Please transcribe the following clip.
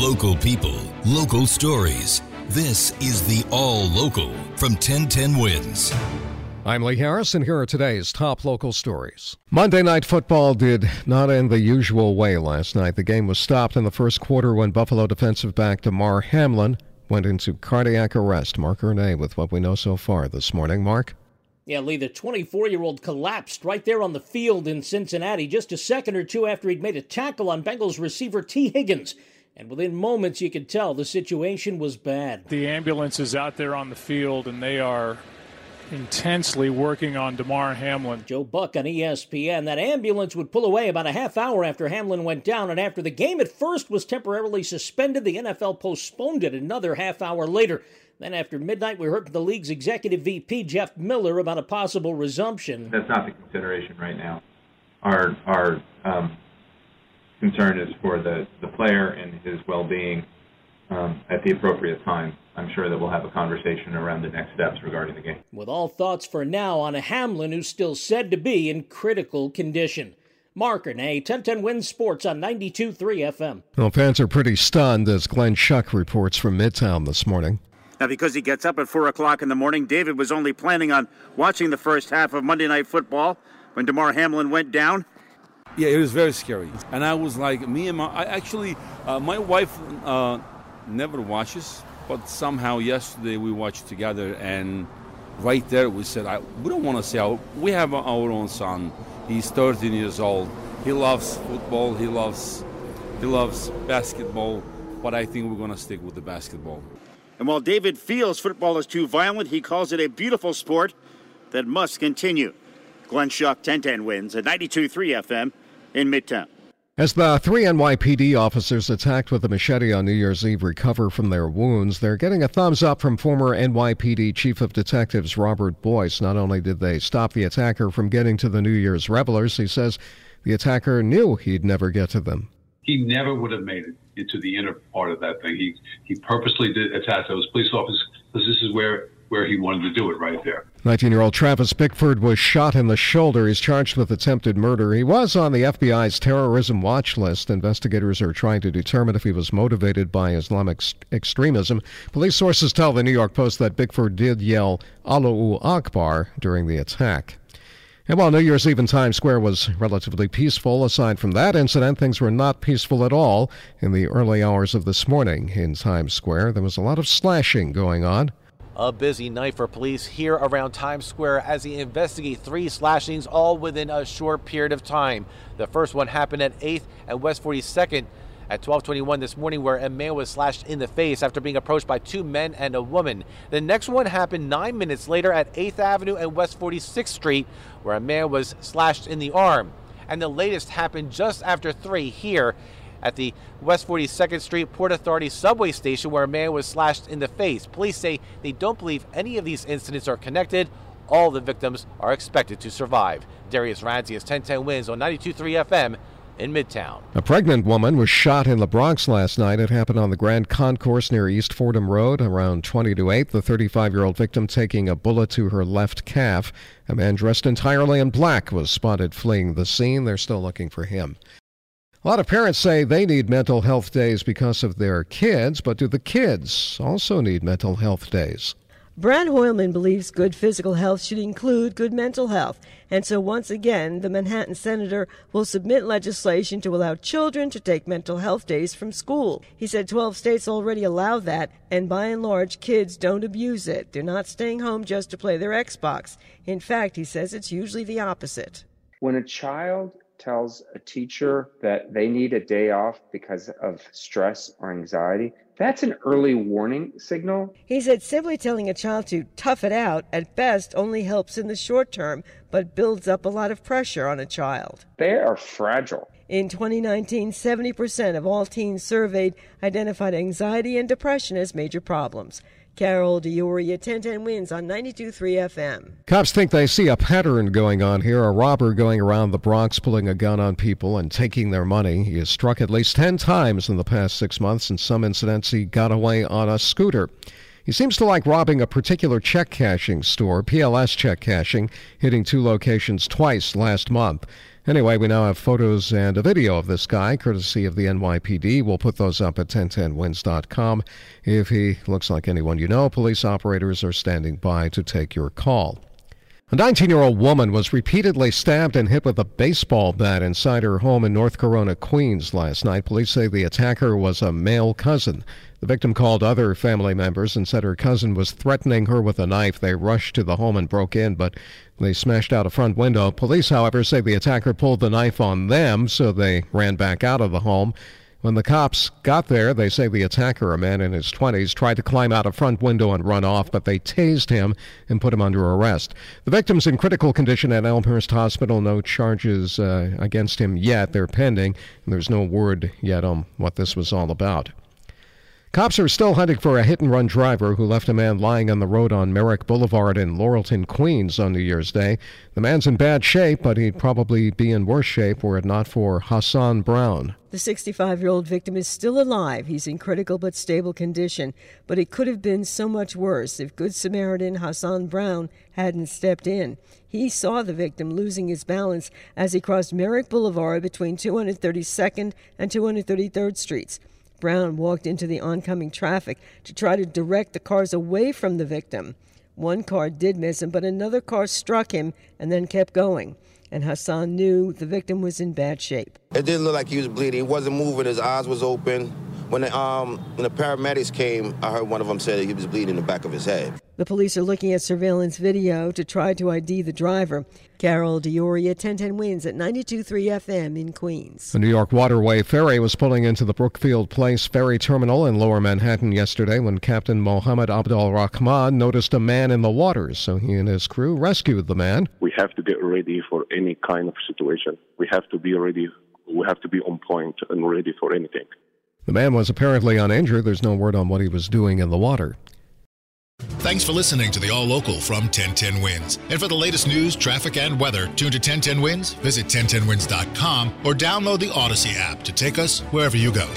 Local people, local stories. This is the All Local from 1010 Wins. I'm Lee Harris, and here are today's top local stories. Monday Night Football did not end the usual way last night. The game was stopped in the first quarter when Buffalo defensive back Damar Hamlin went into cardiac arrest. Mark Ernay with what we know so far this morning. Mark? Yeah, Lee, the 24 year old collapsed right there on the field in Cincinnati just a second or two after he'd made a tackle on Bengals receiver Tee Higgins. And within moments, you could tell the situation was bad. The ambulance is out there on the field, and they are intensely working on Damar Hamlin. Joe Buck on ESPN. That ambulance would pull away about a half hour after Hamlin went down, and after the game at first was temporarily suspended, the NFL postponed it another half hour later. Then after midnight, we heard from the league's executive VP Jeff Miller about a possible resumption. That's not the consideration right now. Our our um, concern is for the the player and his well-being um, at the appropriate time. I'm sure that we'll have a conversation around the next steps regarding the game. With all thoughts for now on a Hamlin who's still said to be in critical condition. Mark Ernay, 1010 Wins Sports on 92.3 FM. Well, fans are pretty stunned as Glenn Schuck reports from Midtown this morning. Now, because he gets up at 4 o'clock in the morning, David was only planning on watching the first half of Monday Night Football when Damar Hamlin went down. Yeah, it was very scary. And I was like, me and my, I actually, uh, my wife uh, never watches but somehow yesterday we watched together, and right there we said, I, we don't want to say we have our own son. He's 13 years old. He loves football. He loves he loves basketball. But I think we're going to stick with the basketball. And while David feels football is too violent, he calls it a beautiful sport that must continue. Glenn Schuck 1010 wins at 92.3 FM in Midtown. As the three NYPD officers attacked with a machete on New Year's Eve recover from their wounds, they're getting a thumbs up from former NYPD Chief of Detectives Robert Boyce. Not only did they stop the attacker from getting to the New Year's revelers, he says the attacker knew he'd never get to them. He never would have made it into the inner part of that thing. He he purposely did attack those police officers because this is where where he wanted to do it right there. 19 year old Travis Bickford was shot in the shoulder. He's charged with attempted murder. He was on the FBI's terrorism watch list. Investigators are trying to determine if he was motivated by Islamic extremism. Police sources tell the New York Post that Bickford did yell Allahu Akbar during the attack. And while New Year's Eve in Times Square was relatively peaceful, aside from that incident, things were not peaceful at all in the early hours of this morning in Times Square. There was a lot of slashing going on. A busy night for police here around Times Square as they investigate three slashings all within a short period of time. The first one happened at 8th and West 42nd at 1221 this morning where a man was slashed in the face after being approached by two men and a woman. The next one happened nine minutes later at 8th Avenue and West 46th Street where a man was slashed in the arm. And the latest happened just after 3 here at the West 42nd Street Port Authority subway station where a man was slashed in the face. Police say they don't believe any of these incidents are connected. All the victims are expected to survive. Darius Radzius 1010 wins on 92.3 FM in Midtown. A pregnant woman was shot in the Bronx last night. It happened on the Grand Concourse near East Fordham Road around 20 to 8. The 35 year old victim taking a bullet to her left calf. A man dressed entirely in black was spotted fleeing the scene. They're still looking for him. A lot of parents say they need mental health days because of their kids, but do the kids also need mental health days? Brad Hoylman believes good physical health should include good mental health, and so once again, the Manhattan senator will submit legislation to allow children to take mental health days from school. He said 12 states already allow that, and by and large, kids don't abuse it. They're not staying home just to play their Xbox. In fact, he says it's usually the opposite. When a child tells a teacher that they need a day off because of stress or anxiety, that's an early warning signal. He said simply telling a child to tough it out at best only helps in the short term, but builds up a lot of pressure on a child. They are fragile. In 2019, 70% of all teens surveyed identified anxiety and depression as major problems. Carol D'Auria, 1010 wins on 92.3 FM. Cops think they see a pattern going on here. A robber going around the Bronx pulling a gun on people and taking their money. He has struck at least 10 times in the past six months. In some incidents, he got away on a scooter. He seems to like robbing a particular check cashing store, PLS Check Cashing, hitting two locations twice last month. Anyway, we now have photos and a video of this guy, courtesy of the NYPD. We'll put those up at 1010wins.com. If he looks like anyone you know, police operators are standing by to take your call. A 19 year old woman was repeatedly stabbed and hit with a baseball bat inside her home in North Corona, Queens last night. Police say the attacker was a male cousin. The victim called other family members and said her cousin was threatening her with a knife. They rushed to the home and broke in, but they smashed out a front window. Police, however, say the attacker pulled the knife on them, so they ran back out of the home. When the cops got there, they say the attacker, a man in his 20s, tried to climb out a front window and run off, but they tased him and put him under arrest. The victim's in critical condition at Elmhurst Hospital. No charges uh, against him yet. They're pending, and there's no word yet on what this was all about. Cops are still hunting for a hit and run driver who left a man lying on the road on Merrick Boulevard in Laurelton, Queens on New Year's Day. The man's in bad shape, but he'd probably be in worse shape were it not for Hassan Brown. The 65 year old victim is still alive. He's in critical but stable condition, but it could have been so much worse if Good Samaritan Hassan Brown hadn't stepped in. He saw the victim losing his balance as he crossed Merrick Boulevard between 232nd and 233rd Streets. Brown walked into the oncoming traffic to try to direct the cars away from the victim. One car did miss him, but another car struck him and then kept going. And Hassan knew the victim was in bad shape. It didn't look like he was bleeding. He wasn't moving. His eyes was open. When the, um, when the paramedics came, I heard one of them say that he was bleeding in the back of his head. The police are looking at surveillance video to try to ID the driver. Carol D'Auria, 1010 wins at 92.3 FM in Queens. The New York Waterway ferry was pulling into the Brookfield Place ferry terminal in lower Manhattan yesterday when Captain Mohammed Abdul Rahman noticed a man in the water, so he and his crew rescued the man. We have to get ready for any kind of situation. We have to be ready. We have to be on point and ready for anything. The man was apparently uninjured. There's no word on what he was doing in the water. Thanks for listening to the All Local from 1010 Wins. And for the latest news, traffic, and weather, tune to 1010 Wins, visit 1010wins.com, or download the Audacy app to take us wherever you go.